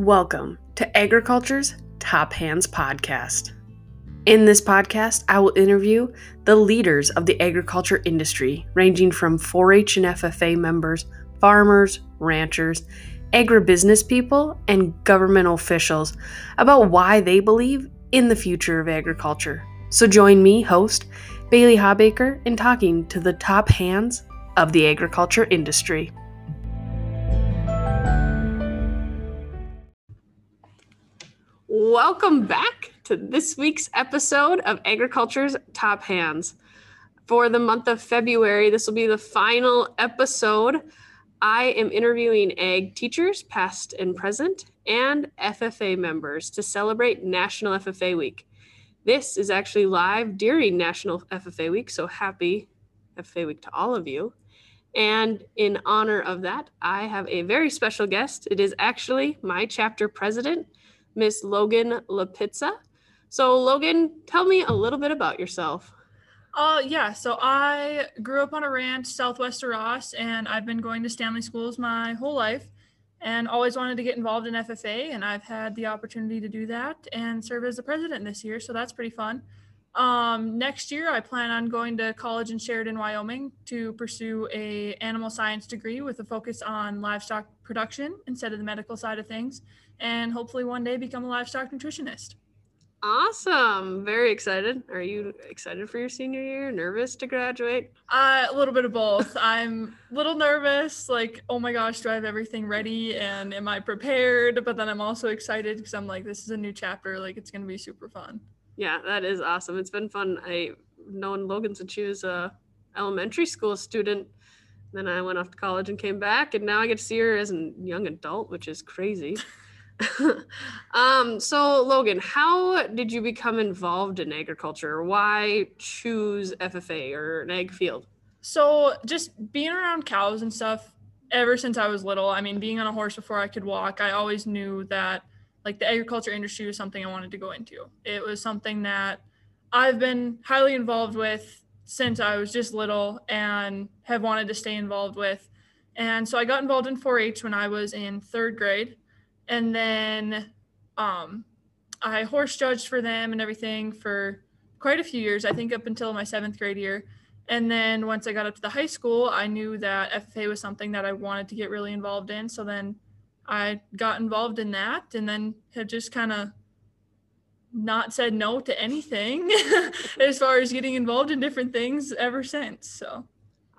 Welcome to Agriculture's Top Hands Podcast. In this podcast, I will interview the leaders of the agriculture industry, ranging from 4 H and FFA members, farmers, ranchers, agribusiness people, and government officials about why they believe in the future of agriculture. So join me, host Bailey Habaker, in talking to the top hands of the agriculture industry. Welcome back to this week's episode of Agriculture's Top Hands. For the month of February, this will be the final episode. I am interviewing ag teachers, past and present, and FFA members to celebrate National FFA Week. This is actually live during National FFA Week, so happy FFA Week to all of you. And in honor of that, I have a very special guest. It is actually my chapter president, Miss Logan Lapica. So, Logan, tell me a little bit about yourself. Uh, yeah. So I grew up on a ranch southwest of Ross, and I've been going to Stanley schools my whole life, and always wanted to get involved in FFA. And I've had the opportunity to do that and serve as the president this year, so that's pretty fun. Um, next year, I plan on going to college in Sheridan, Wyoming, to pursue a animal science degree with a focus on livestock production instead of the medical side of things, and hopefully one day become a livestock nutritionist. Awesome. Very excited. Are you excited for your senior year? Nervous to graduate? Uh, a little bit of both. I'm a little nervous, like, oh my gosh, do I have everything ready? And am I prepared? But then I'm also excited because I'm like, this is a new chapter. Like, it's going to be super fun. Yeah, that is awesome. It's been fun. I known Logan since she was a elementary school student. Then I went off to college and came back, and now I get to see her as a young adult, which is crazy. um, so Logan, how did you become involved in agriculture? Why choose FFA or an ag field? So just being around cows and stuff ever since I was little. I mean, being on a horse before I could walk, I always knew that like the agriculture industry was something I wanted to go into. It was something that I've been highly involved with since I was just little and have wanted to stay involved with. And so I got involved in 4-H when I was in third grade and then um, I horse judged for them and everything for quite a few years. I think up until my seventh grade year. And then once I got up to the high school, I knew that FFA was something that I wanted to get really involved in. So then I got involved in that and then have just kind of not said no to anything as far as getting involved in different things ever since. So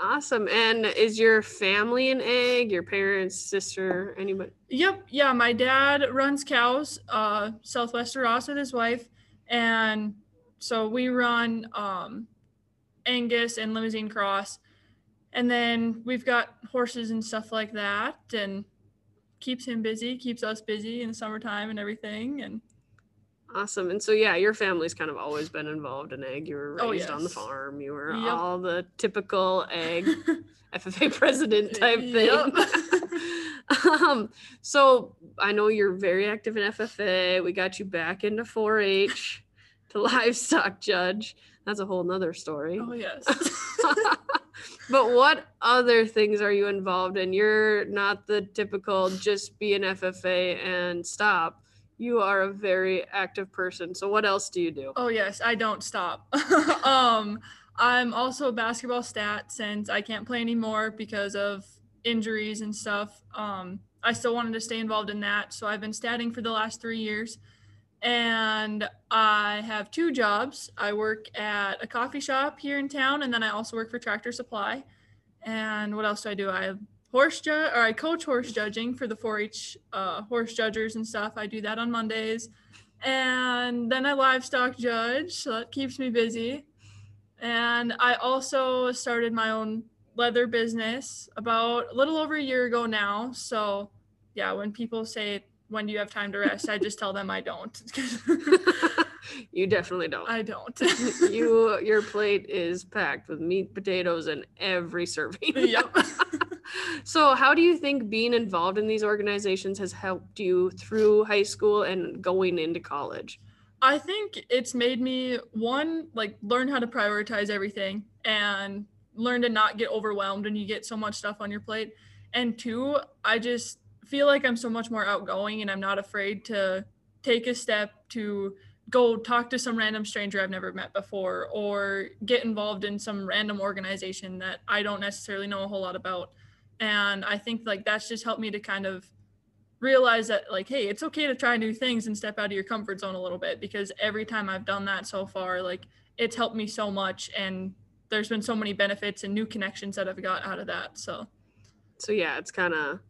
Awesome. And is your family an egg? Your parents, sister, anybody? Yep. Yeah. My dad runs cows, uh, Southwest Ross with his wife. And so we run um, Angus and Limousin Cross. And then we've got horses and stuff like that. And keeps him busy, keeps us busy in the summertime and everything. And Awesome. And so, yeah, your family's kind of always been involved in egg. You were raised oh, yes. on the farm. You were yep. all the typical egg FFA president type thing. Yep. um, so I know you're very active in FFA. We got you back into 4-H to livestock judge. That's a whole nother story. Oh yes. but what other things are you involved in? You're not the typical just be an FFA and stop you are a very active person. So what else do you do? Oh yes, I don't stop. um, I'm also a basketball stat since I can't play anymore because of injuries and stuff. Um, I still wanted to stay involved in that, so I've been statting for the last three years. And I have two jobs. I work at a coffee shop here in town, and then I also work for Tractor Supply. And what else do I do? I horse judge or I coach horse judging for the 4-H uh, horse judgers and stuff. I do that on Mondays, and then I livestock judge, so that keeps me busy. And I also started my own leather business about a little over a year ago now. So yeah, when people say when do you have time to rest, I just tell them I don't. you definitely don't. I don't. you your plate is packed with meat, potatoes, and every serving. yep so how do you think being involved in these organizations has helped you through high school and going into college i think it's made me one like learn how to prioritize everything and learn to not get overwhelmed when you get so much stuff on your plate and two i just feel like I'm so much more outgoing and I'm not afraid to take a step to go talk to some random stranger I've never met before or get involved in some random organization that I don't necessarily know a whole lot about. And I think like that's just helped me to kind of realize that like hey it's okay to try new things and step out of your comfort zone a little bit because every time i've done that so far like it's helped me so much and there's been so many benefits and new connections that i've got out of that. So so yeah it's kind of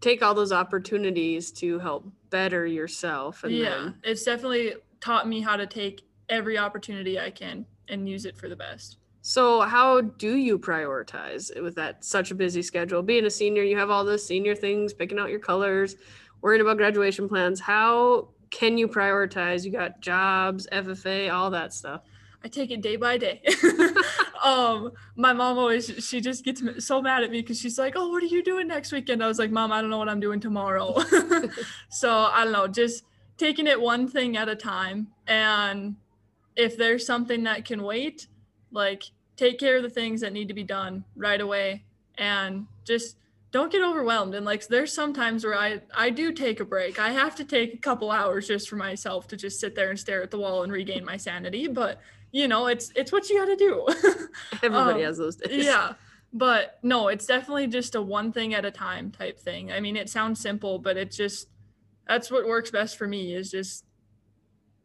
take all those opportunities to help better yourself and yeah then... it's definitely taught me how to take every opportunity i can and use it for the best so how do you prioritize with that such a busy schedule? Being a senior, you have all the senior things, picking out your colors, worrying about graduation plans. How can you prioritize? You got jobs, FFA, all that stuff. I take it day by day. um, my mom always she just gets so mad at me because she's like, "Oh, what are you doing next weekend?" I was like, "Mom, I don't know what I'm doing tomorrow." so I don't know, just taking it one thing at a time, and if there's something that can wait, like take care of the things that need to be done right away and just don't get overwhelmed. And like there's sometimes where i i do take a break. I have to take a couple hours just for myself to just sit there and stare at the wall and regain my sanity. But you know it's it's what you got to do. Everybody um, has those days. yeah. But no it's definitely just a one thing at a time type thing. I mean it sounds simple but it's just that's what works best for me is just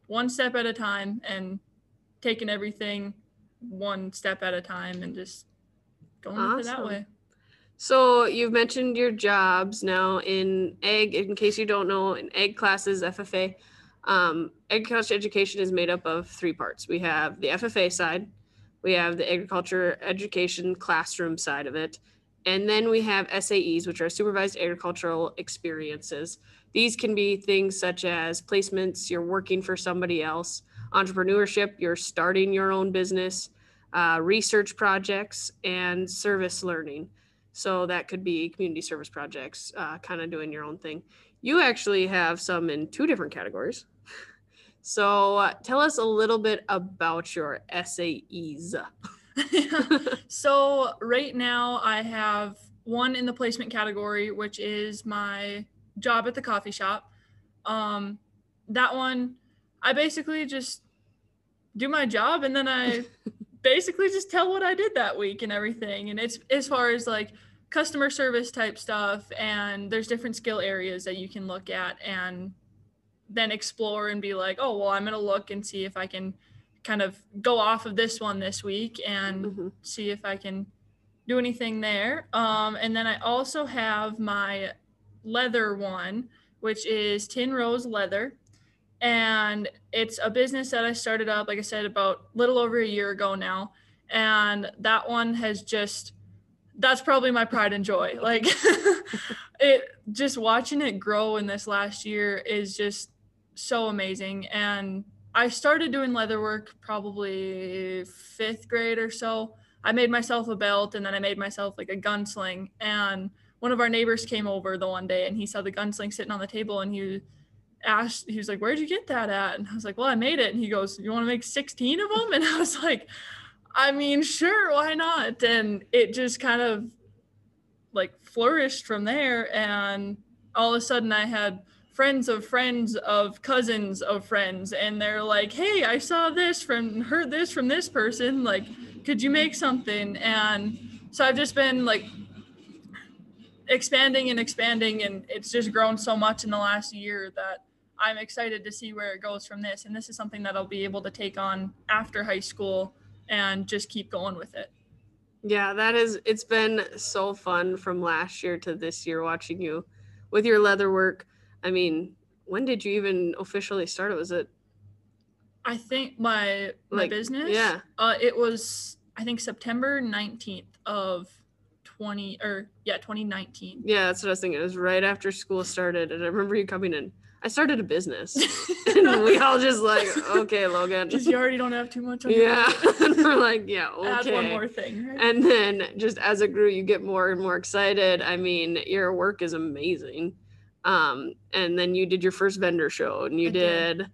one step at a time and taking everything one step at a time and just going awesome. that way. So you've mentioned your jobs now in egg. In case you don't know, in egg classes, FFA, um, agriculture education is made up of three parts. We have the FFA side, we have the agriculture education classroom side of it, and then we have SAEs, which are supervised agricultural experiences. These can be things such as placements, you're working for somebody else, entrepreneurship, you're starting your own business, uh, research projects, and service learning. So that could be community service projects, uh, kind of doing your own thing. You actually have some in two different categories. So uh, tell us a little bit about your SAEs. so right now I have one in the placement category, which is my job at the coffee shop. Um, that one I basically just do my job and then I basically just tell what I did that week and everything. And it's as far as like customer service type stuff and there's different skill areas that you can look at and then explore and be like, oh well I'm gonna look and see if I can kind of go off of this one this week and mm-hmm. see if I can do anything there. Um, and then I also have my leather one, which is Tin Rose Leather and it's a business that I started up, like I said, about little over a year ago now. And that one has just, that's probably my pride and joy. Like it, just watching it grow in this last year is just so amazing. And I started doing leather work probably fifth grade or so. I made myself a belt and then I made myself like a gunsling. And one of our neighbors came over the one day and he saw the gunsling sitting on the table and he asked, he was like, Where'd you get that at? And I was like, Well, I made it. And he goes, You want to make 16 of them? And I was like, I mean, sure, why not? And it just kind of like flourished from there. And all of a sudden, I had friends of friends of cousins of friends. And they're like, Hey, I saw this from, heard this from this person. Like, could you make something? And so I've just been like expanding and expanding and it's just grown so much in the last year that I'm excited to see where it goes from this. And this is something that I'll be able to take on after high school and just keep going with it. Yeah, that is, it's been so fun from last year to this year watching you with your leather work. I mean, when did you even officially start it? Was it? I think my my like, business. Yeah. Uh, it was I think September nineteenth of twenty or yeah twenty nineteen. Yeah, that's what I was thinking. It was right after school started, and I remember you coming in I started a business. and we all just like, okay, Logan. Because you already don't have too much on Yeah. and we're like, yeah, okay. Add one more thing. Right? And then just as it grew, you get more and more excited. I mean, your work is amazing. Um, and then you did your first vendor show and you did, did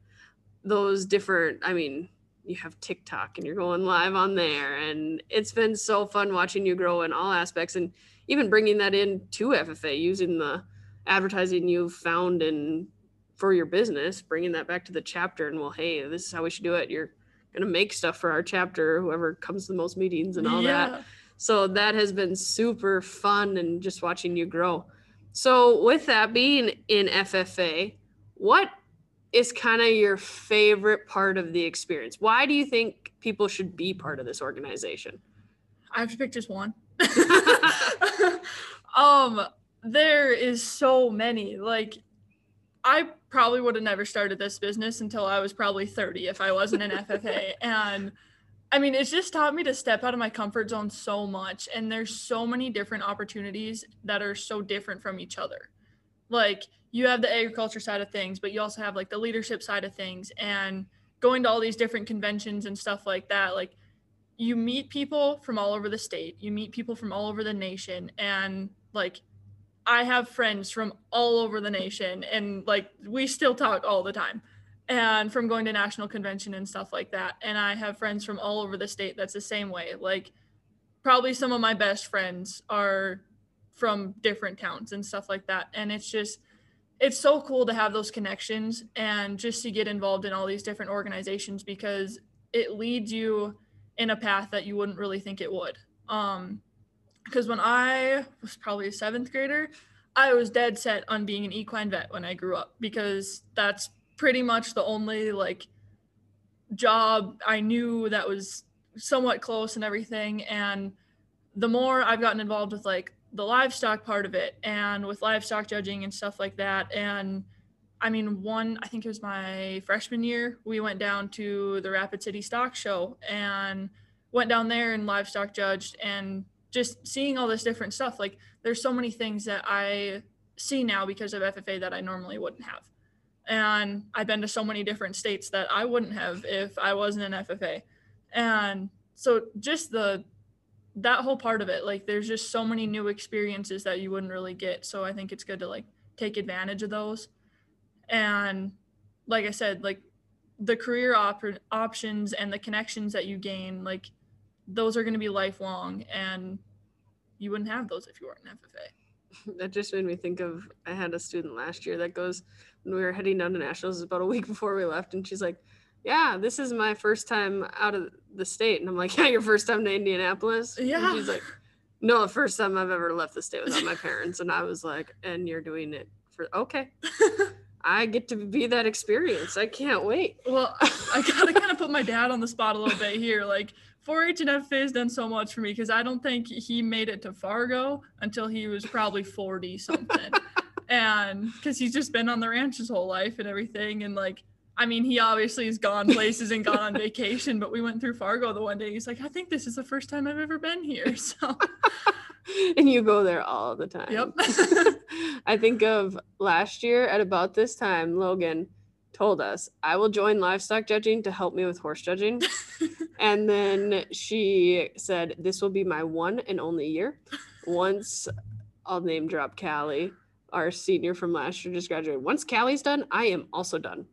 those different, I mean, you have TikTok and you're going live on there. And it's been so fun watching you grow in all aspects and even bringing that in to FFA using the advertising you've found in for your business, bringing that back to the chapter and well, hey, this is how we should do it. You're gonna make stuff for our chapter, whoever comes to the most meetings and all yeah. that. So that has been super fun and just watching you grow. So with that being in FFA, what is kind of your favorite part of the experience? Why do you think people should be part of this organization? I have to pick just one. um, there is so many. Like, I probably would have never started this business until I was probably 30 if I wasn't an FFA. And I mean, it's just taught me to step out of my comfort zone so much. And there's so many different opportunities that are so different from each other. Like, you have the agriculture side of things, but you also have like the leadership side of things. And going to all these different conventions and stuff like that, like, you meet people from all over the state, you meet people from all over the nation, and like I have friends from all over the nation, and like we still talk all the time, and from going to national convention and stuff like that. And I have friends from all over the state that's the same way. Like, probably some of my best friends are from different towns and stuff like that. And it's just, it's so cool to have those connections and just to get involved in all these different organizations because it leads you in a path that you wouldn't really think it would. Um, because when I was probably a seventh grader, I was dead set on being an equine vet when I grew up because that's pretty much the only like job I knew that was somewhat close and everything. And the more I've gotten involved with like the livestock part of it and with livestock judging and stuff like that, and I mean, one, I think it was my freshman year, we went down to the Rapid City Stock Show and went down there and livestock judged and just seeing all this different stuff. Like, there's so many things that I see now because of FFA that I normally wouldn't have. And I've been to so many different states that I wouldn't have if I wasn't an FFA. And so just the that whole part of it, like there's just so many new experiences that you wouldn't really get. So I think it's good to like take advantage of those and like i said like the career op- options and the connections that you gain like those are going to be lifelong and you wouldn't have those if you weren't an ffa that just made me think of i had a student last year that goes when we were heading down to nationals about a week before we left and she's like yeah this is my first time out of the state and i'm like yeah your first time to indianapolis yeah and she's like no the first time i've ever left the state without my parents and i was like and you're doing it for okay I get to be that experience. I can't wait. Well, I gotta kind of put my dad on the spot a little bit here. Like 4-H and FFA has done so much for me because I don't think he made it to Fargo until he was probably 40 something. and because he's just been on the ranch his whole life and everything. And like, I mean, he obviously has gone places and gone on vacation, but we went through Fargo the one day. He's like, I think this is the first time I've ever been here. So and you go there all the time. Yep. I think of last year at about this time, Logan told us, I will join livestock judging to help me with horse judging. and then she said, This will be my one and only year. Once I'll name drop Callie, our senior from last year, just graduated. Once Callie's done, I am also done.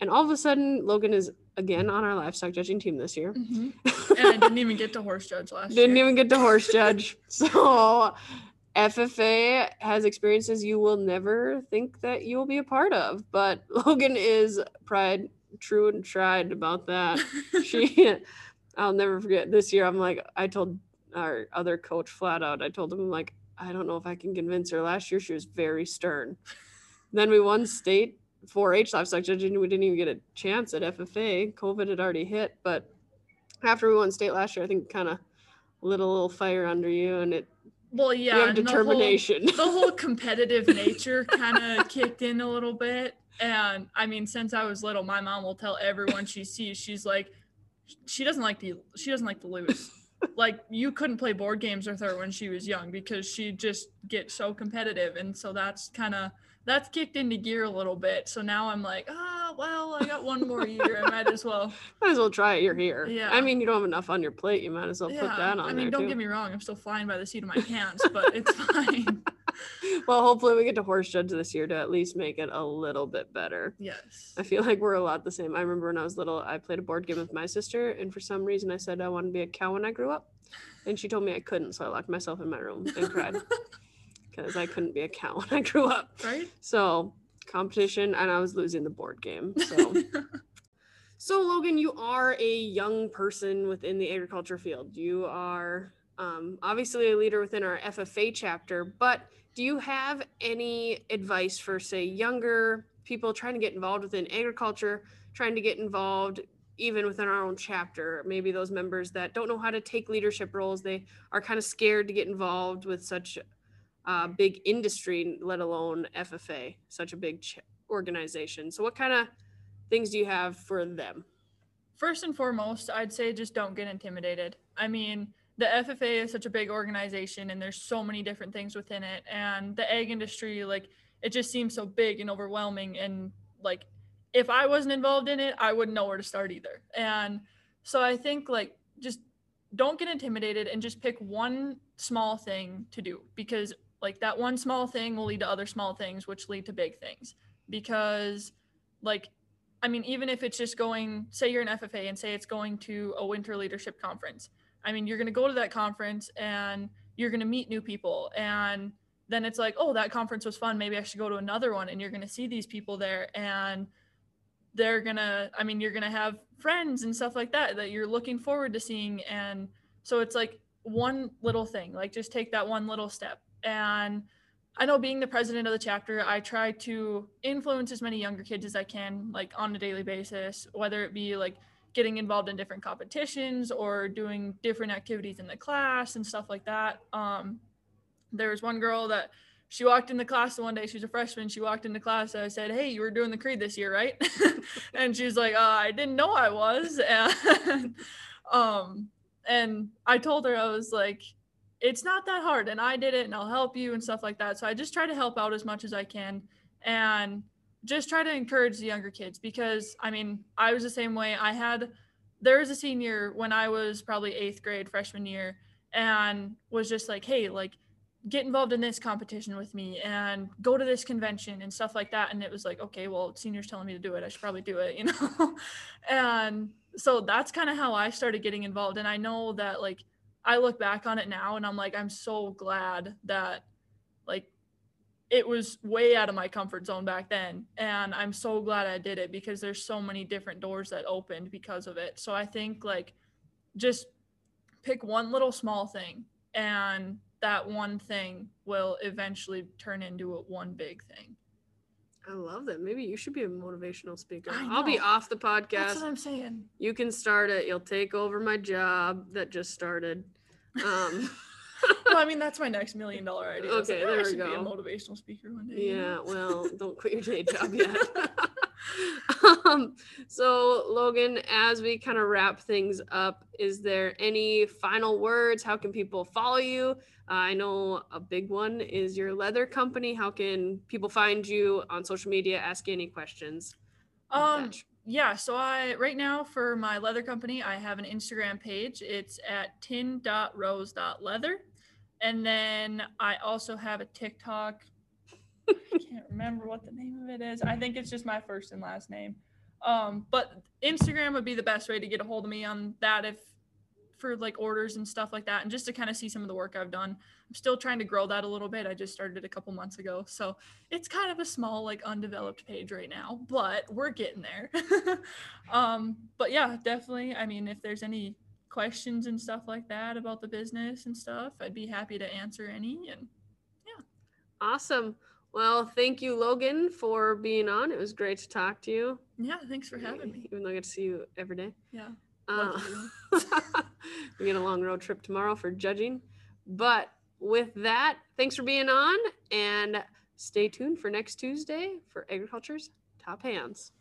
And all of a sudden, Logan is again on our livestock judging team this year. Mm-hmm. And I didn't even get to horse judge last year. didn't even get to horse judge. So FFA has experiences you will never think that you will be a part of. But Logan is pride true and tried about that. She I'll never forget this year. I'm like, I told our other coach flat out, I told him I'm like, I don't know if I can convince her. Last year she was very stern. Then we won state 4-H livestock judging. We didn't even get a chance at FFA. COVID had already hit, but after we won state last year, I think kind of lit a little fire under you, and it well, yeah, and the whole- determination. the whole competitive nature kind of kicked in a little bit. And I mean, since I was little, my mom will tell everyone she sees, she's like, she doesn't like the she doesn't like to lose. like you couldn't play board games with her when she was young because she just get so competitive. And so that's kind of, that's kicked into gear a little bit. So now I'm like, ah, Oh, well, I got one more year. I might as well. might as well try it. You're here. Yeah. I mean, you don't have enough on your plate. You might as well yeah. put that on I mean, there don't too. get me wrong. I'm still flying by the seat of my pants, but it's fine. well, hopefully we get to horse judge this year to at least make it a little bit better. Yes. I feel like we're a lot the same. I remember when I was little, I played a board game with my sister, and for some reason I said I wanted to be a cow when I grew up. And she told me I couldn't, so I locked myself in my room and cried. because I couldn't be a cow when I grew up. Right? So competition, and I was losing the board game. So. So, Logan, you are a young person within the agriculture field. You are um, obviously a leader within our FFA chapter, but do you have any advice for, say, younger people trying to get involved within agriculture, trying to get involved even within our own chapter? Maybe those members that don't know how to take leadership roles, they are kind of scared to get involved with such a big industry, let alone FFA, such a big ch- organization. So, what kind of things do you have for them? First and foremost, I'd say just don't get intimidated. I mean, the FFA is such a big organization and there's so many different things within it. And the egg industry, like, it just seems so big and overwhelming. And, like, if I wasn't involved in it, I wouldn't know where to start either. And so I think, like, just don't get intimidated and just pick one small thing to do because, like, that one small thing will lead to other small things, which lead to big things. Because, like, I mean, even if it's just going, say you're an FFA and say it's going to a winter leadership conference. I mean, you're going to go to that conference and you're going to meet new people. And then it's like, oh, that conference was fun. Maybe I should go to another one. And you're going to see these people there and they're going to, I mean, you're going to have friends and stuff like that that you're looking forward to seeing. And so it's like one little thing, like just take that one little step. And I know being the president of the chapter, I try to influence as many younger kids as I can, like on a daily basis, whether it be like getting involved in different competitions or doing different activities in the class and stuff like that. Um, there was one girl that she walked in the class one day. She's a freshman. She walked in the class. I said, "Hey, you were doing the creed this year, right?" and she's like, uh, "I didn't know I was." And um, and I told her I was like, it's not that hard and I did it and I'll help you and stuff like that. So I just try to help out as much as I can and just try to encourage the younger kids because I mean, I was the same way. I had there was a senior when I was probably 8th grade freshman year and was just like, "Hey, like get involved in this competition with me and go to this convention and stuff like that." And it was like, "Okay, well, senior's telling me to do it. I should probably do it," you know. and so that's kind of how I started getting involved and I know that like I look back on it now and I'm like, I'm so glad that like it was way out of my comfort zone back then. And I'm so glad I did it because there's so many different doors that opened because of it. So I think like just pick one little small thing and that one thing will eventually turn into a one big thing. I love that. Maybe you should be a motivational speaker. I'll be off the podcast. That's what I'm saying. You can start it. You'll take over my job that just started. Um, well, I mean, that's my next million dollar idea. Okay, like, there we go. Be a motivational speaker one day. Yeah, well, don't quit your day job yet. um, so, Logan, as we kind of wrap things up, is there any final words? How can people follow you? Uh, I know a big one is your leather company. How can people find you on social media? Ask any questions. Um, yeah, so I right now for my leather company, I have an Instagram page. It's at tin.rose.leather. And then I also have a TikTok. Can't remember what the name of it is. I think it's just my first and last name. Um, but Instagram would be the best way to get a hold of me on that if for like orders and stuff like that and just to kind of see some of the work I've done. I'm still trying to grow that a little bit. I just started it a couple months ago. So it's kind of a small like undeveloped page right now, but we're getting there. um but yeah, definitely. I mean, if there's any questions and stuff like that about the business and stuff, I'd be happy to answer any and yeah. Awesome. Well, thank you, Logan, for being on. It was great to talk to you. Yeah, thanks for having me. Even though I get to see you every day. Yeah. Uh, we get a long road trip tomorrow for judging. But with that, thanks for being on and stay tuned for next Tuesday for Agriculture's Top Hands.